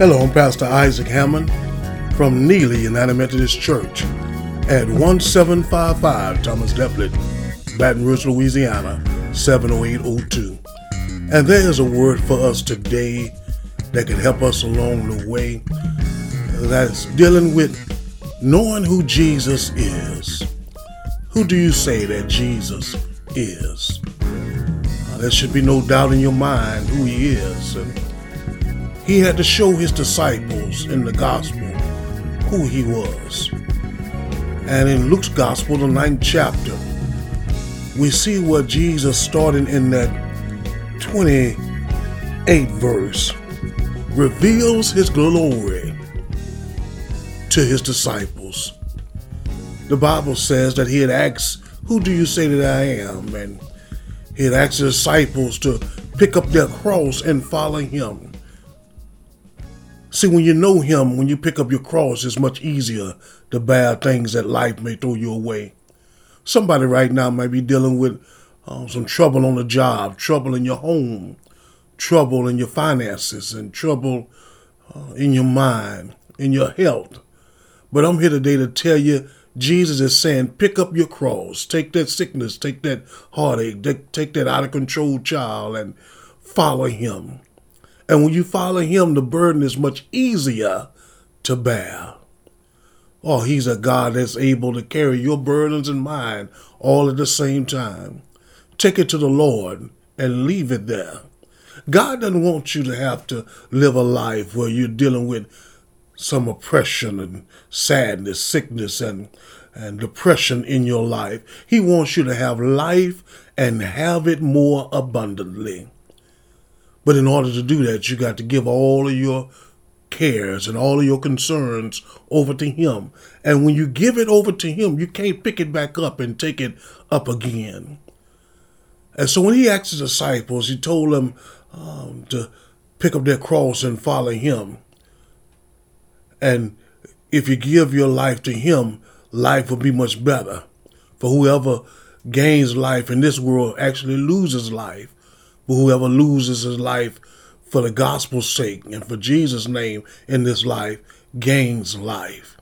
Hello, I'm Pastor Isaac Hammond from Neely United Methodist Church at 1755 Thomas Delpit, Baton Rouge, Louisiana 70802. And there is a word for us today that can help us along the way that's dealing with knowing who Jesus is. Who do you say that Jesus is? There should be no doubt in your mind who he is. And he had to show his disciples in the gospel who he was. And in Luke's gospel, the ninth chapter, we see what Jesus starting in that 28 verse reveals his glory to his disciples. The Bible says that he had asked, Who do you say that I am? And he had asked the disciples to pick up their cross and follow him. See, when you know Him, when you pick up your cross, it's much easier to bear things that life may throw you away. Somebody right now might be dealing with uh, some trouble on the job, trouble in your home, trouble in your finances, and trouble uh, in your mind, in your health. But I'm here today to tell you Jesus is saying, pick up your cross, take that sickness, take that heartache, take that out of control child, and follow Him. And when you follow him, the burden is much easier to bear. Oh, he's a God that's able to carry your burdens and mine all at the same time. Take it to the Lord and leave it there. God doesn't want you to have to live a life where you're dealing with some oppression and sadness, sickness, and, and depression in your life. He wants you to have life and have it more abundantly. But in order to do that, you got to give all of your cares and all of your concerns over to Him. And when you give it over to Him, you can't pick it back up and take it up again. And so when He asked His disciples, He told them um, to pick up their cross and follow Him. And if you give your life to Him, life will be much better. For whoever gains life in this world actually loses life. But whoever loses his life for the gospel's sake and for Jesus' name in this life gains life.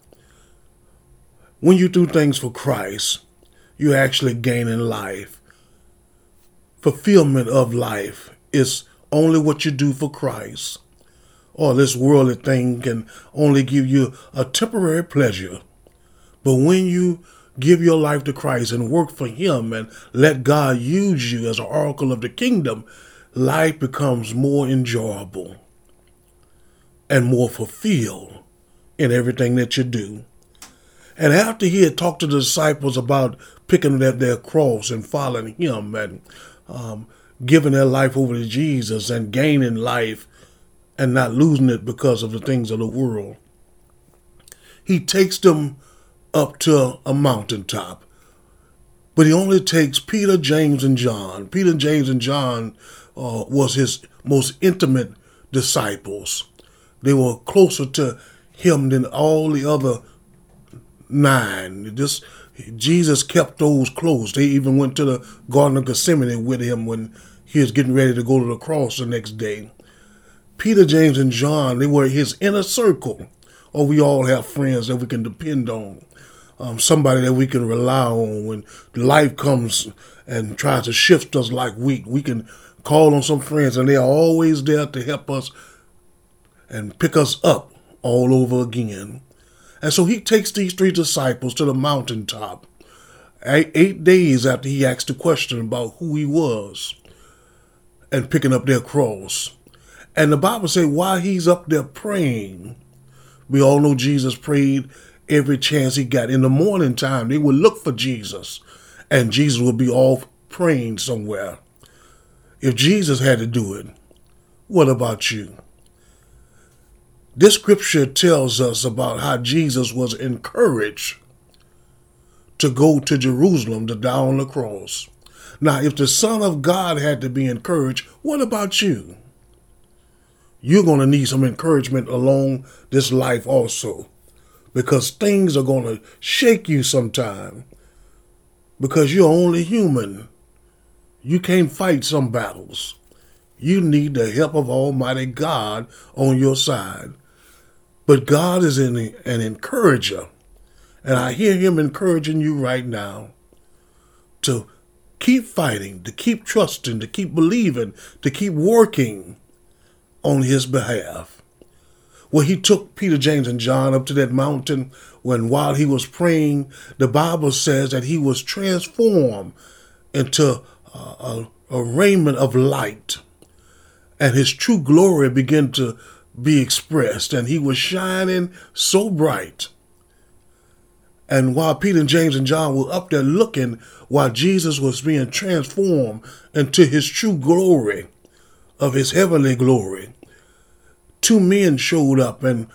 When you do things for Christ, you're actually gaining life. Fulfillment of life is only what you do for Christ. Or this worldly thing can only give you a temporary pleasure. But when you give your life to Christ and work for Him and let God use you as an oracle of the kingdom, life becomes more enjoyable and more fulfilled in everything that you do. And after he had talked to the disciples about picking up their cross and following him and um, giving their life over to Jesus and gaining life and not losing it because of the things of the world, he takes them up to a mountaintop. But he only takes Peter, James, and John. Peter, James, and John uh, was his most intimate disciples. They were closer to him than all the other nine. Just Jesus kept those close. They even went to the Garden of Gethsemane with him when he was getting ready to go to the cross the next day. Peter, James, and John, they were his inner circle. Oh, we all have friends that we can depend on um, somebody that we can rely on when life comes and tries to shift us like wheat. We can call on some friends, and they are always there to help us and pick us up all over again. And so he takes these three disciples to the mountaintop. Eight days after he asked the question about who he was and picking up their cross. And the Bible says while he's up there praying, we all know Jesus prayed every chance he got. In the morning time, they would look for Jesus, and Jesus would be off praying somewhere. If Jesus had to do it, what about you? This scripture tells us about how Jesus was encouraged to go to Jerusalem to die on the cross. Now, if the Son of God had to be encouraged, what about you? You're going to need some encouragement along this life also because things are going to shake you sometime because you're only human. You can't fight some battles. You need the help of Almighty God on your side. But God is an, an encourager. And I hear him encouraging you right now to keep fighting, to keep trusting, to keep believing, to keep working on his behalf. Well, he took Peter, James, and John up to that mountain when while he was praying, the Bible says that he was transformed into a, a, a raiment of light. And his true glory began to be expressed, and he was shining so bright. And while Peter, and James, and John were up there looking, while Jesus was being transformed into his true glory, of his heavenly glory, two men showed up and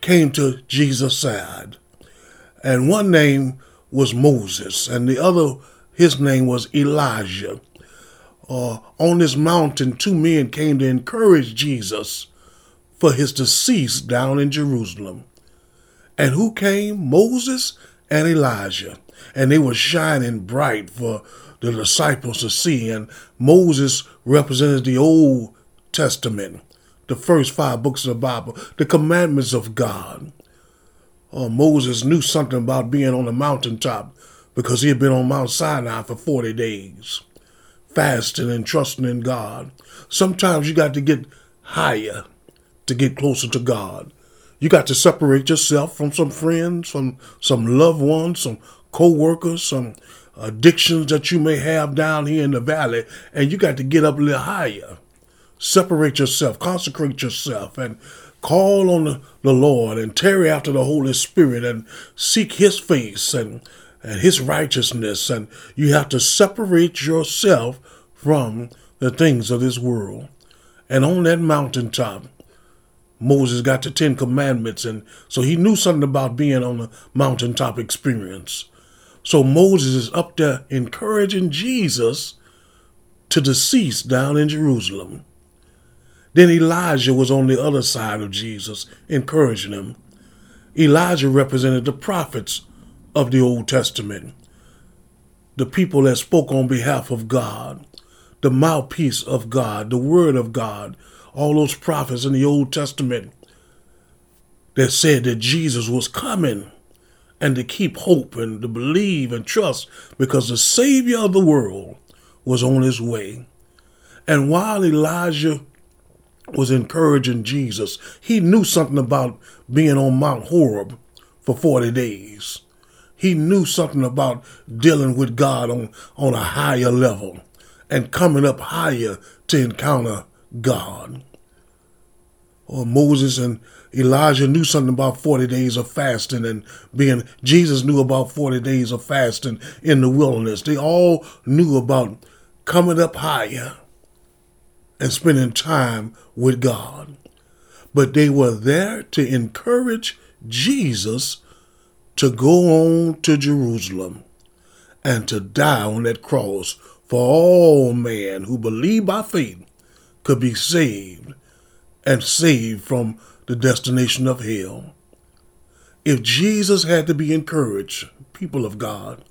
came to Jesus' side. And one name was Moses, and the other, his name was Elijah. Uh, on this mountain, two men came to encourage Jesus for his decease down in Jerusalem. And who came? Moses and Elijah. And they were shining bright for the disciples to see. And Moses represented the Old Testament, the first five books of the Bible, the commandments of God. Uh, Moses knew something about being on the mountaintop because he had been on Mount Sinai for 40 days, fasting and trusting in God. Sometimes you got to get higher to get closer to God. You got to separate yourself from some friends, from some loved ones, some co-workers, some addictions that you may have down here in the valley, and you got to get up a little higher. Separate yourself, consecrate yourself, and call on the, Lord and tarry after the Holy Spirit and seek His face and, and His righteousness. And you have to separate yourself from the things of this world. And on that mountaintop, Moses got the Ten Commandments, and so he knew something about being on a mountaintop experience. So Moses is up there encouraging Jesus to decease down in Jerusalem. Then Elijah was on the other side of Jesus, encouraging him. Elijah represented the prophets of the Old Testament, the people that spoke on behalf of God, the mouthpiece of God, the word of God, all those prophets in the Old Testament that said that Jesus was coming and to keep hope and to believe and trust because the Savior of the world was on his way. And while Elijah was encouraging Jesus, he knew something about being on Mount Horeb for 40 days. He knew something about dealing with God on, on a higher level and coming up higher to encounter God or Moses and Elijah knew something about 40 days of fasting and being, Jesus knew about 40 days of fasting in the wilderness. They all knew about coming up higher and spending time with God. But they were there to encourage Jesus to go on to Jerusalem and to die on that cross for all man who believe by faith could be saved and saved from the destination of hell. If Jesus had to be encouraged, people of God,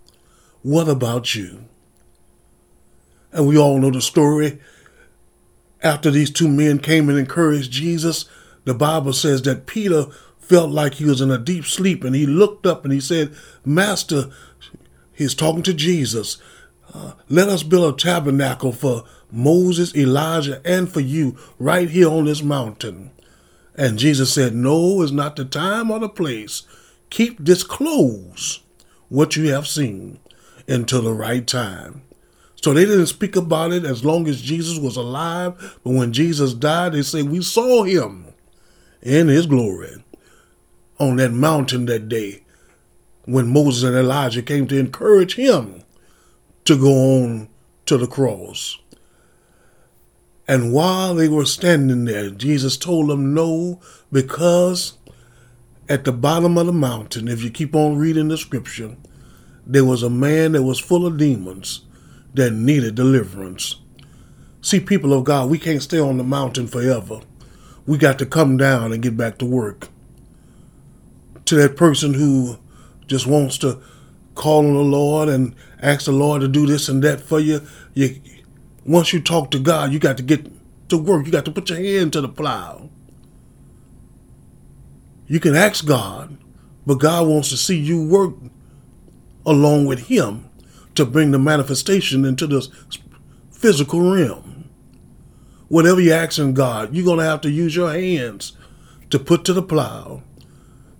what about you? And we all know the story. After these two men came and encouraged Jesus, the Bible says that Peter felt like he was in a deep sleep and he looked up and he said, Master, he's talking to Jesus, uh, let us build a tabernacle for Moses, Elijah, and for you right here on this mountain. And Jesus said, No, it's not the time or the place. Keep disclose what you have seen until the right time. So they didn't speak about it as long as Jesus was alive. But when Jesus died, they say, We saw him in his glory on that mountain that day when Moses and Elijah came to encourage him to go on to the cross. And while they were standing there, Jesus told them no, because at the bottom of the mountain, if you keep on reading the scripture, there was a man that was full of demons that needed deliverance. See, people of God, we can't stay on the mountain forever. We got to come down and get back to work. To that person who just wants to call on the Lord and ask the Lord to do this and that for you, you once you talk to God, you got to get to work. You got to put your hand to the plow. You can ask God, but God wants to see you work along with Him to bring the manifestation into the physical realm. Whatever you're asking God, you're going to have to use your hands to put to the plow.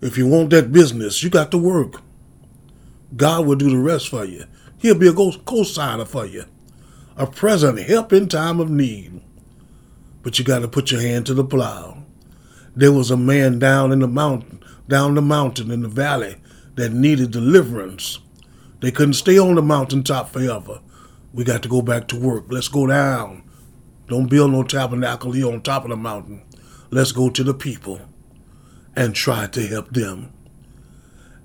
If you want that business, you got to work. God will do the rest for you. He'll be a co-signer for you, a present help in time of need. But you got to put your hand to the plow. There was a man down in the mountain, down the mountain in the valley that needed deliverance. They couldn't stay on the mountaintop forever. We got to go back to work. Let's go down. Don't build no tabernacle here on top of the mountain. Let's go to the people and try to help them.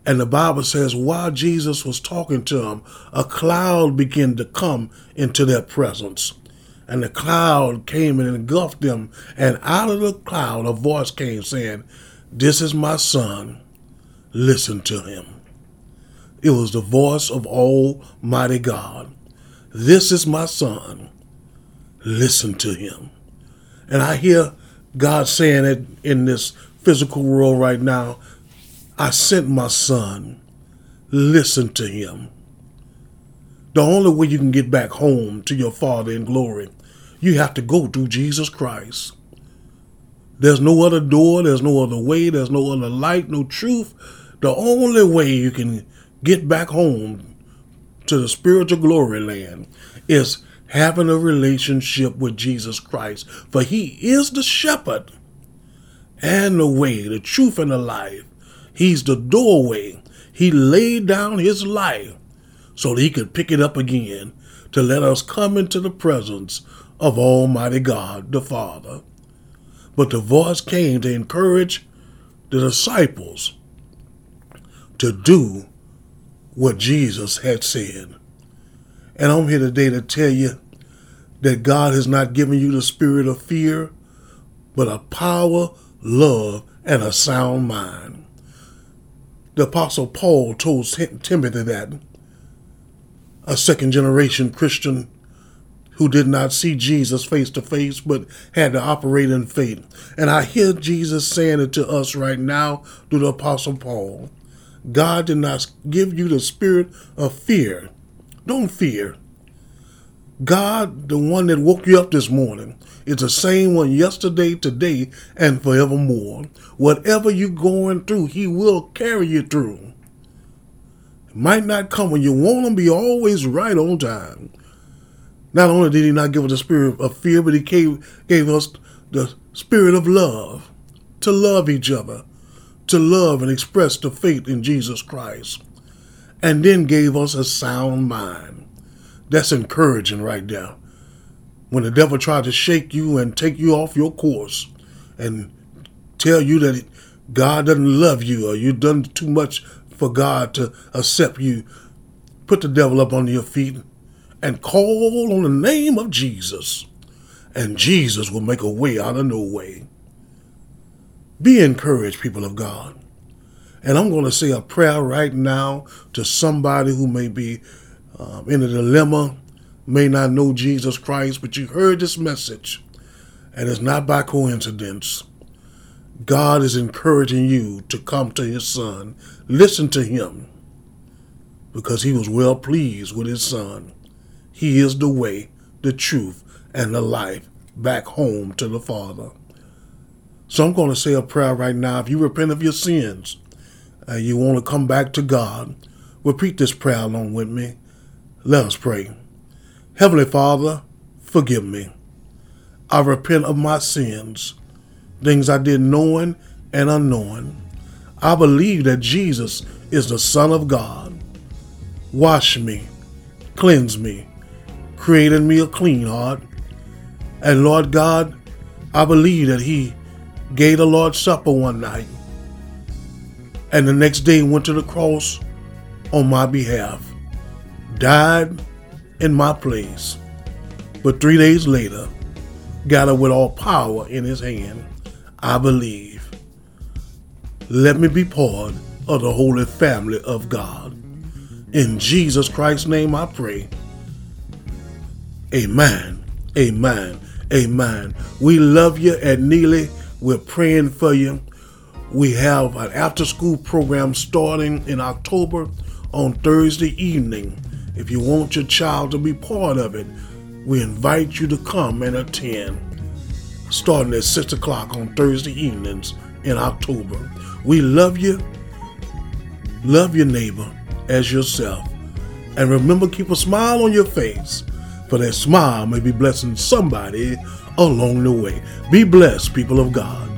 And the Bible says, while Jesus was talking to them, a cloud began to come into their presence. And the cloud came and engulfed them. And out of the cloud, a voice came saying, This is my son. Listen to him. It was the voice of Almighty God. This is my son. Listen to him. And I hear God saying it in this physical world right now I sent my son. Listen to him. The only way you can get back home to your Father in glory, you have to go through Jesus Christ. There's no other door, there's no other way, there's no other light, no truth. The only way you can get back home to the spiritual glory land is having a relationship with Jesus Christ. For he is the shepherd and the way, the truth, and the life. He's the doorway. He laid down his life so that he could pick it up again to let us come into the presence of Almighty God the Father. But the voice came to encourage the disciples to do what Jesus had said. And I'm here today to tell you that God has not given you the spirit of fear, but a power, love, and a sound mind. The Apostle Paul told Timothy that a second generation Christian who did not see Jesus face to face but had to operate in faith. And I hear Jesus saying it to us right now through the Apostle Paul. God did not give you the spirit of fear. Don't fear. God, the one that woke you up this morning, is the same one yesterday, today, and forevermore. Whatever you're going through, He will carry you through. It might not come when you want Him, be always right on time. Not only did He not give us the spirit of fear, but He gave, gave us the spirit of love, to love each other, to love and express the faith in Jesus Christ, and then gave us a sound mind. That's encouraging right there when the devil tried to shake you and take you off your course and tell you that God doesn't love you or you've done too much for God to accept you, put the devil up on your feet and call on the name of Jesus, and Jesus will make a way out of no way. Be encouraged, people of God. And I'm going to say a prayer right now to somebody who may be um, in a dilemma may not know Jesus Christ, but you heard this message, and it's not by coincidence. God is encouraging you to come to his son. Listen to him because he was well pleased with his son. He is the way, the truth, and the life back home to the Father. So I'm going to say a prayer right now. If you repent of your sins and you want to come back to God, repeat this prayer along with me. Let us pray. Heavenly Father, forgive me. I repent of my sins, things I did knowing and unknowing. I believe that Jesus is the Son of God. Wash me, cleanse me, create in me a clean heart. And Lord God, I believe that He gave the Lord's Supper one night and the next day went to the cross on my behalf, died in my place. But three days later, gathered with all power in his hand, I believe. Let me be part of the holy family of God. In Jesus Christ's name I pray. Amen. Amen. Amen. We love you at Neely. We're praying for you. We have an after school program starting in October on Thursday evening. If you want your child to be part of it, we invite you to come and attend. Starting at 6 o'clock on Thursday evenings in October. We love you. Love your neighbor as yourself. And remember, keep a smile on your face, for that smile may be blessing somebody along the way. Be blessed, people of God.